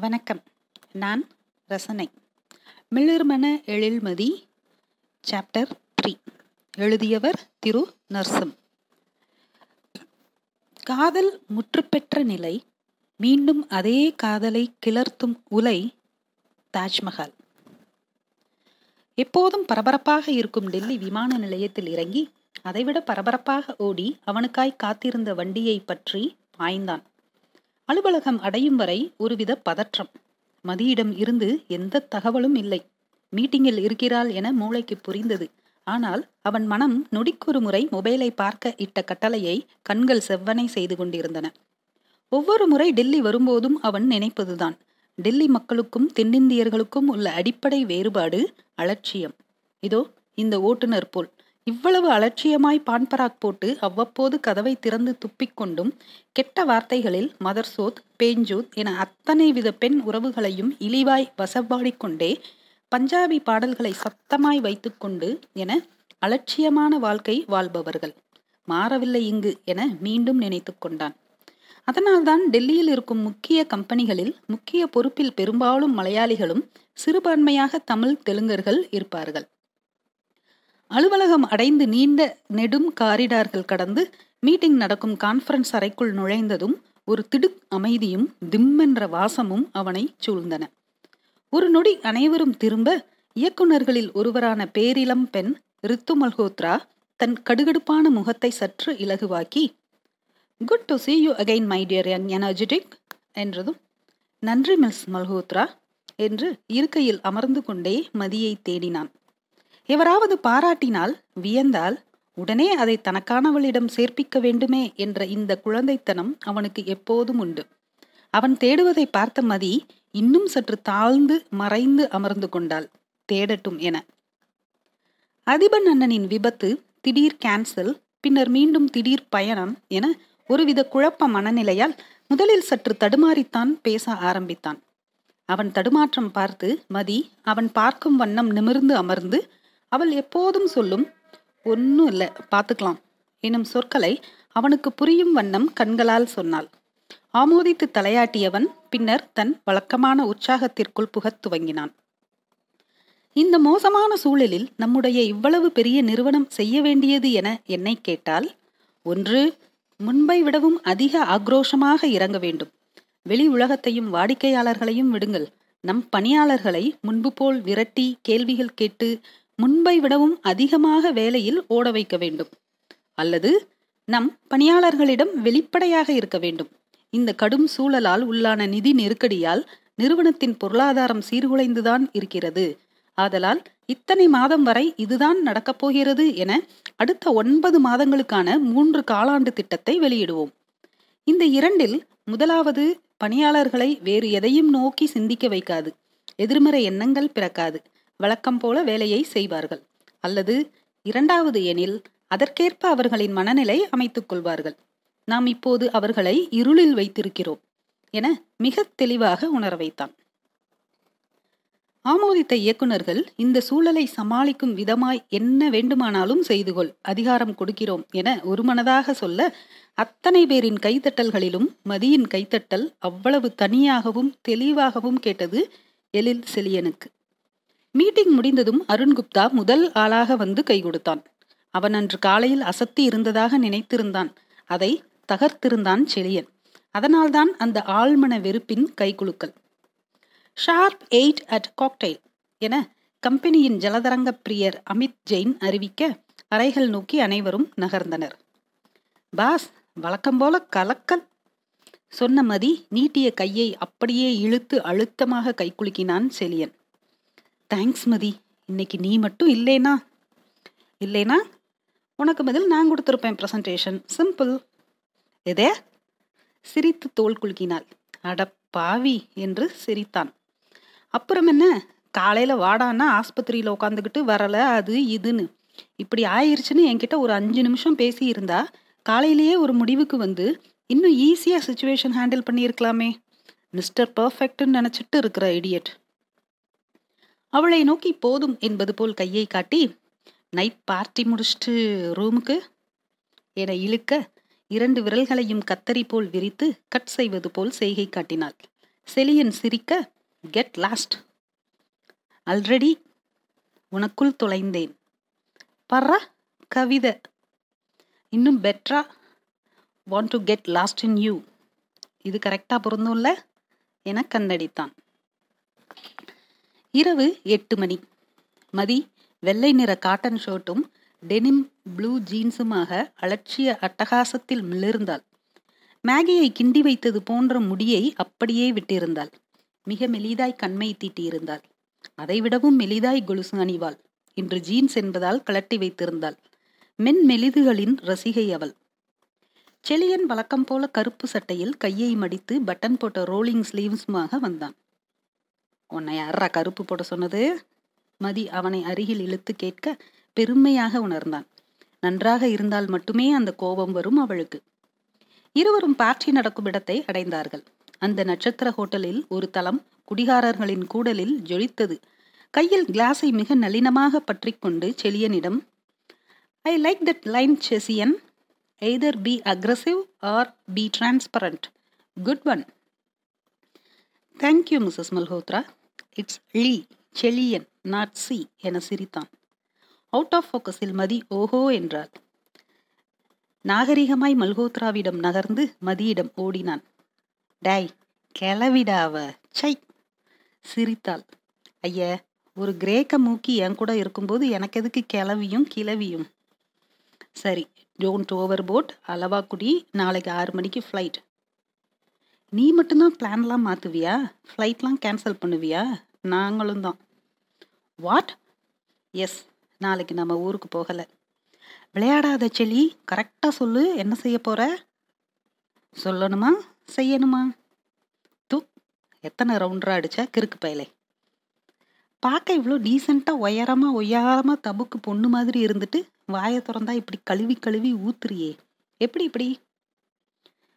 வணக்கம். நான் ரசனை. மிளிர்மன எழில்மதி சாப்டர் த்ரீ எழுதியவர் திரு நர்சம். காதல் முற்றுப்பெற்ற நிலை மீண்டும் அதே காதலை கிளர்த்தும் உலை தாஜ்மஹால். எப்போதும் பரபரப்பாக இருக்கும் டெல்லி விமான நிலையத்தில் இறங்கி அதைவிட பரபரப்பாக ஓடி அவனுக்காய் காத்திருந்த வண்டியை பற்றி பாய்ந்தான். அலுவலகம் அடையும் வரை ஒருவித பதற்றம். மதியிடம் இருந்து எந்த தகவலும் இல்லை. மீட்டிங்கில் இருக்கிறாள் என மூளைக்கு புரிந்தது. ஆனால் அவன் மனம் நொடிக்கொரு முறை மொபைலை பார்க்க இட்ட கட்டளையை கண்கள் செவ்வனை செய்து கொண்டிருந்தன. ஒவ்வொரு முறை டெல்லி வரும்போதும் அவன் நினைப்பதுதான். டெல்லி மக்களுக்கும் தென்னிந்தியர்களுக்கும் உள்ள அடிப்படை வேறுபாடு அலட்சியம். இதோ இந்த ஓட்டுநர் போல். இவ்வளவு அலட்சியமாய் பான்பராக் போட்டு அவ்வப்போது கதவை திறந்து துப்பிக்கொண்டும் கெட்ட வார்த்தைகளில் மதர்சோத் பேஞ்சூத் என அத்தனை வித பெண் உறவுகளையும் இழிவாய் வசப்பாடிக்கொண்டே பஞ்சாபி பாடல்களை சத்தமாய் வைத்துக்கொண்டு என அலட்சியமான வாழ்க்கை வாழ்பவர்கள். மாறவில்லை இங்கு என மீண்டும் நினைத்து கொண்டான். அதனால்தான் டெல்லியில் இருக்கும் முக்கிய கம்பெனிகளில் முக்கிய பொறுப்பில் பெரும்பாலும் மலையாளிகளும் சிறுபான்மையாக தமிழ் தெலுங்கர்கள் இருப்பார்கள். அலுவலகம் அடைந்து நீண்ட நெடும் காரிடார்கள் கடந்து மீட்டிங் நடக்கும் கான்ஃபரன்ஸ் அறைக்குள் நுழைந்ததும் ஒரு திடுக் அமைதியும் திம்மென்ற வாசமும் அவனை சூழ்ந்தன. ஒரு நொடி அனைவரும் திரும்ப இயக்குநர்களில் ஒருவரான பேரிளம் பெண் ரித்து மல்ஹோத்ரா தன் கடுகடுப்பான முகத்தை சற்று இலகுவாக்கி good to see you again my dear young energetic என்றதும் நன்றி மிஸ் மல்ஹோத்ரா என்று இருக்கையில் அமர்ந்து கொண்டே மதியை தேடினான். எவராவது பாராட்டினால் வியந்தால் உடனே அதை தனக்கானவளிடம் சேர்ப்பிக்க வேண்டுமே என்ற இந்த குழந்தைத்தனம் அவனுக்கு எப்போதும் உண்டு. அவன் தேடுவதை பார்த்த மதி இன்னும் சற்று தாழ்ந்து மறைந்து அமர்ந்து கொண்டாள். தேடட்டும் என. அதிபன் அண்ணனின் விபத்து திடீர் கேன்சல் பின்னர் மீண்டும் திடீர் பயணம் என ஒருவித குழப்ப மனநிலையால் முதலில் சற்று தடுமாறித்தான் பேச ஆரம்பித்தான். அவன் தடுமாற்றம் பார்த்து மதி அவன் பார்க்கும் வண்ணம் நிமிர்ந்து அமர்ந்து அவள் எப்போதும் சொல்லும் ஒன்னும் இல்லை பார்த்துக்கலாம் எனும் சொற்களை அவனுக்கு புரியும் வண்ணம் கண்களால் சொன்னாள். ஆமோதித்து தலையாட்டியவன் பின்னர் தன் வழக்கமான உற்சாகத்திற்குள் புகத் துவங்கினான். இந்த மோசமான சூழலில் நம்முடைய இவ்வளவு பெரிய நிறுவனம் செய்ய வேண்டியது என என்னை கேட்டால் ஒன்று முன்பை விடவும் அதிக ஆக்ரோஷமாக இறங்க வேண்டும். வெளி உலகத்தையும் வாடிக்கையாளர்களையும் விடுங்கள். நம் பணியாளர்களை முன்பு போல் விரட்டி கேள்விகள் கேட்டு முன்பை விடவும் அதிகமாக வேலையில் ஓட வைக்க வேண்டும். அல்லது நம் பணியாளர்களிடம் வெளிப்படையாக இருக்க வேண்டும். இந்த கடும் சூழலால் உள்ளான நிதி நெருக்கடியால் நிறுவனத்தின் பொருளாதாரம் சீர்குலைந்துதான் இருக்கிறது. ஆதலால் இத்தனை மாதம் வரை இதுதான் நடக்கப் போகிறது என அடுத்த ஒன்பது மாதங்களுக்கான மூன்று காலாண்டு திட்டத்தை வெளியிடுவோம். இந்த இரண்டில் முதலாவது பணியாளர்களை வேறு எதையும் நோக்கி சிந்திக்க வைக்காது. எதிர்மறை எண்ணங்கள் பிறக்காது. வழக்கம் போல வேலையை செய்வார்கள். அல்லது இரண்டாவது எனில் அதற்கேற்ப அவர்களின் மனநிலை அமைத்துக் கொள்வார்கள். நாம் இப்போது அவர்களை இருளில் வைத்திருக்கிறோம் என மிக தெளிவாக உணர வைத்தான். ஆமோதித்த இயக்குநர்கள் இந்த சூழலை சமாளிக்கும் விதமாய் என்ன வேண்டுமானாலும் செய்து கொள் அதிகாரம் கொடுக்கிறோம் என ஒருமனதாக சொல்ல அத்தனை பேரின் கைத்தட்டல்களிலும் மதியின் கைத்தட்டல் அவ்வளவு தனியாகவும் தெளிவாகவும் கேட்டது எழில் செலியனுக்கு மீட்டிங் முடிந்ததும் அருண்குப்தா முதல் ஆளாக வந்து கை கொடுத்தான். அவன் அன்று காலையில் அசத்தி இருந்ததாக நினைத்திருந்தான். அதை தகர்த்திருந்தான் செழியன். அதனால்தான் அந்த ஆழ்மன வெறுப்பின் கைகுலுக்கல் ஷார்ப் எயிட் அட் காக்டைல் என கம்பெனியின் ஜலதரங்க பிரியர் அமித் ஜெயின் அறிவிக்க அறைகள் நோக்கி அனைவரும் நகர்ந்தனர். பாஸ் வழக்கம் போல கலக்கல். சொன்ன மதி நீட்டிய கையை அப்படியே இழுத்து அழுத்தமாக கைக்குலுக்கினான் செலியன் தேங்க்ஸ் மதி. இன்னைக்கு நீ மட்டும் இல்லைனா? இல்லைனா உனக்கு பதில் நான் கொடுத்துருப்பேன் ப்ரெசன்டேஷன் சிம்பிள் எதே? சிரித்து தோல் குலுக்கினாள். அட பாவி என்று சிரித்தான். அப்புறம் என்ன? காலையில் வாடான்னா ஆஸ்பத்திரியில் உட்காந்துக்கிட்டு வரலை அது இதுன்னு. இப்படி ஆயிடுச்சுன்னு என்கிட்ட ஒரு அஞ்சு நிமிஷம் பேசி இருந்தா காலையிலேயே ஒரு முடிவுக்கு வந்து இன்னும் ஈஸியாக சுச்சுவேஷன் ஹேண்டில் பண்ணியிருக்கலாமே. மிஸ்டர் பர்ஃபெக்ட்னு நினச்சிட்டு இருக்கிற இடியட் அவளை நோக்கி போதும் என்பது போல் கையை காட்டி நைட் பார்ட்டி முடிச்சுட்டு ரூமுக்கு? என இழுக்க இரண்டு விரல்களையும் கத்தரி போல் விரித்து கட் செய்வது போல் செய்கை காட்டினாள். செலியன் சிரிக்க கெட் லாஸ்ட் ஆல்ரெடி உனக்குள் தொலைந்தேன். பர்றா கவிதை. இன்னும் Petra want to get lost in you இது கரெக்டாக பொருந்தும்ல? என கண்ணடித்தான். இரவு எட்டு மணி. மதி வெள்ளை நிற காட்டன் ஷர்ட்டும் டெனிம் ப்ளூ ஜீன்ஸுமாக அலட்சிய அட்டகாசத்தில் மிளிர்ந்தாள். மேகியை கிண்டி வைத்தது போன்ற முடியை அப்படியே விட்டிருந்தாள். மிக மெலிதாய் கண்மை தீட்டியிருந்தாள். அதைவிடவும் மெலிதாய் கொலுசு அணிவாள் இன்று ஜீன்ஸ் என்பதால் கலட்டி வைத்திருந்தாள். மென் மெலிதுகளின் ரசிகை அவள். செளியன் வழக்கம் போல கருப்பு சட்டையில் கையை மடித்து பட்டன் போட்ட ரோலிங் ஸ்லீவ்ஸுமாக வந்தான். உன்னை யாரா கருப்பு போட சொன்னது? மதி அவனை அருகில் இழுத்து கேட்க பெருமையாக உணர்ந்தான். நன்றாக இருந்தால் மட்டுமே அந்த கோபம் வரும் அவளுக்கு. இருவரும் பார்ட்டி நடக்கும் இடத்தை அடைந்தார்கள். அந்த நட்சத்திர ஹோட்டலில் ஒரு தளம் குடிகாரர்களின் கூடலில் ஜொலித்தது. கையில் கிளாஸை மிக நளினமாக பற்றி கொண்டு செலியனிடம் I like that line Sesian either be aggressive or be transparent good one thank you Mrs Malhotra it's Lee Selian not C என சிரித்தான். அவுட் ஆஃப் ஃபோக்கஸில் மதி ஓஹோ என்றார் நாகரிகமாய் மல்ஹோத்ராவிடம் நகர்ந்து மதியிடம் ஓடினான். டாய் கிளவிடாவ சை சிரித்தாள். ஐய ஒரு கிரேக்க மூக்கி என் கூட இருக்கும்போது எனக்கு எதுக்கு கிளவியும் கிளவியும்? சரி டோன்ட் ஓவர் போட் அளவா குடி. நாளைக்கு ஆறு மணிக்கு ஃப்ளைட் நீ மட்டும்தான் பிளான்லாம் மாற்றுவியா ஃப்ளைட்லாம் கேன்சல் பண்ணுவியா? நாங்களும் தான். வாட் எஸ் நாளைக்கு நம்ம ஊருக்கு போகலை. விளையாடாத செலி கரெக்டாக சொல்லு என்ன செய்ய போகிற சொல்லணுமா? செய்யணுமா? தூ எத்தனை ரவுண்டராக அடித்தா கிறுக்கு பயலே. பார்க்க இவ்வளோ டீசெண்டாக உயரமாக ஒய்யாரமாக தபுக்கு பொண்ணு மாதிரி இருந்துட்டு வாயை திறந்தா இப்படி கழுவி கழுவி ஊத்துறியே. எப்படி இப்படி?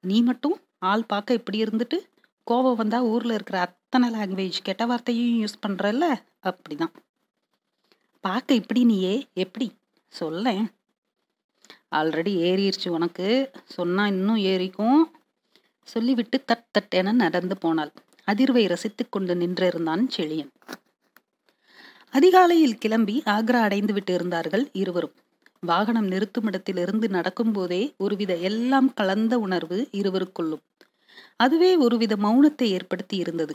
நீ மட்டும் ஆள் பார்க்க இப்படி இருந்துட்டு கோவம் வந்தால் ஊரில் இருக்கிற அத்தனை லாங்குவேஜ் கெட்ட வார்த்தையும் யூஸ் பண்ணுறல்ல அப்படிதான். பார்க்க இப்படி நீயே எப்படி? சொல்ல ஆல்ரெடி ஏறிடுச்சு உனக்கு. சொன்னால் இன்னும் ஏறிக்கும். சொல்லிவிட்டு தட் தட் என நடந்து போனாள். அதிர்வை ரசித்து கொண்டு நின்றிருந்தான் செழியன். அதிகாலையில் கிளம்பி ஆக்ரா அடைந்து விட்டு இருந்தார்கள் இருவரும். வாகனம் நிறுத்தும் இடத்திலிருந்து நடக்கும்போதே ஒருவித எல்லாம் கலந்த உணர்வு இருவருக்குள்ளும். அதுவே ஒருவித மௌனத்தை ஏற்படுத்தி இருந்தது.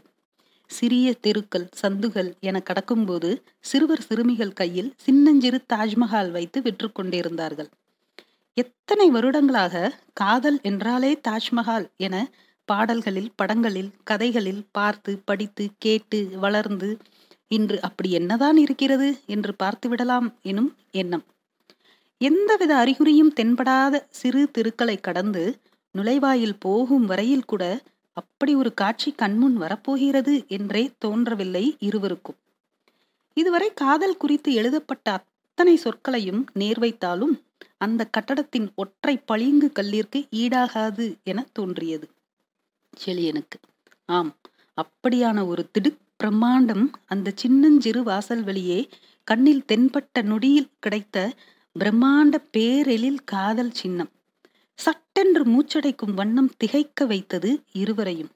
சிறிய தெருக்கள் சந்துகள் என கடக்கும்போது சிறுவர் சிறுமிகள் கையில் சின்னஞ்சிறு தாஜ்மஹால் வைத்து விற்று கொண்டிருந்தார்கள். எத்தனை வருடங்களாக காதல் என்றாலே தாஜ்மஹால் என பாடல்களில் படங்களில் கதைகளில் பார்த்து படித்து கேட்டு வளர்ந்து இன்று அப்படி என்னதான் இருக்கிறது என்று பார்த்து விடலாம் எனும் எண்ணம். எந்தவித அறிகுறியும் தென்படாத சிறு தெருக்களை கடந்து நுழைவாயில் போகும் வரையில் கூட அப்படி ஒரு காட்சி கண்முன் வரப்போகிறது என்றே தோன்றவில்லை இருவருக்கும். இதுவரை காதல் குறித்து எழுதப்பட்ட அத்தனை சொற்களையும் நேர்வைத்தாலும் அந்த கட்டடத்தின் ஒற்றை பளிங்கு கல்லிற்கு ஈடாகாது என தோன்றியது. செழியனுக்கு. ஆம் அப்படியான ஒரு திடுக் பிரம்மாண்டம் அந்த சின்னஞ்சிறு வாசல் வழியே கண்ணில் தென்பட்ட நொடியில் கிடைத்த பிரம்மாண்ட பேரெழில் காதல் சின்னம். சட்டென்று மூச்சடைக்கும் வண்ணம் திகைக்க வைத்தது இருவரையும்.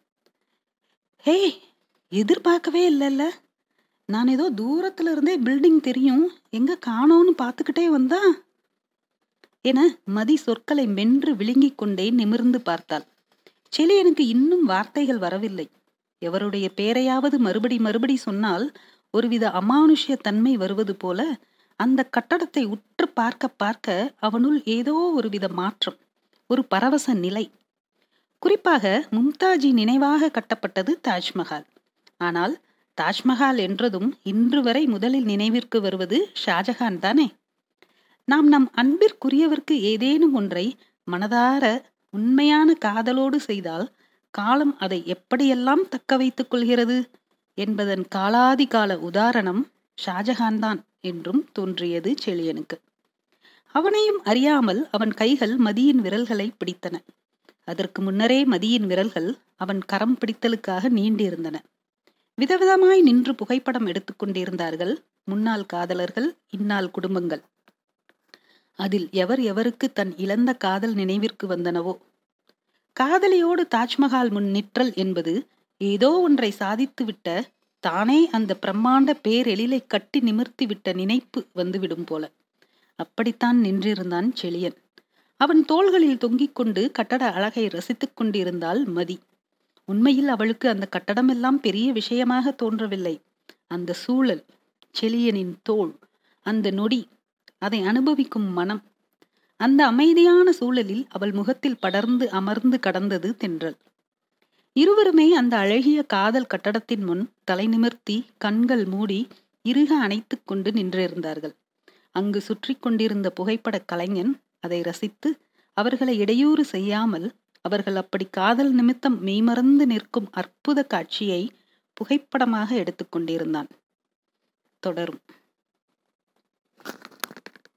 ஹே எதிர்பார்க்கவே இல்லைல்ல. நான் ஏதோ தூரத்துல இருந்தே பில்டிங் தெரியும். எங்க காணோன்னு பார்த்துக்கிட்டே வந்தா? என மதி சொற்களை மென்று விழுங்கிக் கொண்டே நிமிர்ந்து பார்த்தாள். செலியனுக்கு இன்னும் வார்த்தைகள் வரவில்லை. எவருடைய பேரையாவது மறுபடி மறுபடி சொன்னால் ஒருவித அமானுஷ்ய தன்மை வருவது போல அந்த கட்டடத்தை உற்று பார்க்க பார்க்க அவனுள் ஏதோ ஒருவித மாற்றம். ஒரு பரவச நிலை. குறிப்பாக மும்தாஜி நினைவாக கட்டப்பட்டது தாஜ்மஹால். ஆனால் தாஜ்மஹால் என்றதும் இன்று வரை முதலில் நினைவிற்கு வருவது ஷாஜஹான் தானே? நாம் நம் அன்பிற்குரியவர்க்கு ஏதேனும் ஒன்றை மனதார உண்மையான காதலோடு செய்தால் காலம் அதை எப்படியெல்லாம் தக்க வைத்துக் கொள்கிறது என்பதன் காலாதி கால உதாரணம் ஷாஜஹான் தான் என்றும் தோன்றியது செழியனுக்கு. அவனையும் அறியாமல் அவன் கைகள் மதியின் விரல்களை பிடித்தன. அதற்கு முன்னரே மதியின் விரல்கள் அவன் கரம் பிடித்தலுக்காக நீண்டிருந்தன. விதவிதமாய் நின்று புகைப்படம் எடுத்துக்கொண்டிருந்தார்கள் முன்னாள் காதலர்கள் இந்நாள் குடும்பங்கள். அதில் எவர் எவருக்கு தன் இழந்த காதல் நினைவிற்கு வந்தனவோ? காதலியோடு தாஜ்மஹால் முன் நிற்றல் என்பது ஏதோ ஒன்றை சாதித்துவிட்ட தானே அந்த பிரம்மாண்ட பேரெழிலை கட்டி நிமிர்த்தி விட்ட நினைப்பு வந்துவிடும் போல. அப்படித்தான் நின்றிருந்தான் செழியன். அவன் தோள்களில் தொங்கிக் கொண்டு கட்டட அழகை ரசித்துக் கொண்டிருந்தாள் மதி. உண்மையில் அவளுக்கு அந்த கட்டடமெல்லாம் பெரிய விஷயமாக தோன்றவில்லை. அந்த சூழல் செழியனின் தோல் அந்த நொடி அதை அனுபவிக்கும் மனம் அந்த அமைதியான சூழலில் அவள் முகத்தில் படர்ந்து அமர்ந்து கடந்தது தென்றல். இருவருமே அந்த அழகிய காதல் கட்டடத்தின் முன் தலை நிமிர்த்தி கண்கள் மூடி இறுக அணைத்துக் கொண்டு நின்றிருந்தார்கள். அங்கு சுற்றி கொண்டிருந்த புகைப்பட கலைஞன் அதை ரசித்து அவர்களை இடையூறு செய்யாமல் அவர்கள் அப்படி காதல் நிமித்தம் மெய்மறந்து நிற்கும் அற்புத காட்சியை புகைப்படமாக எடுத்துக்கொண்டிருந்தான் தொடரும்.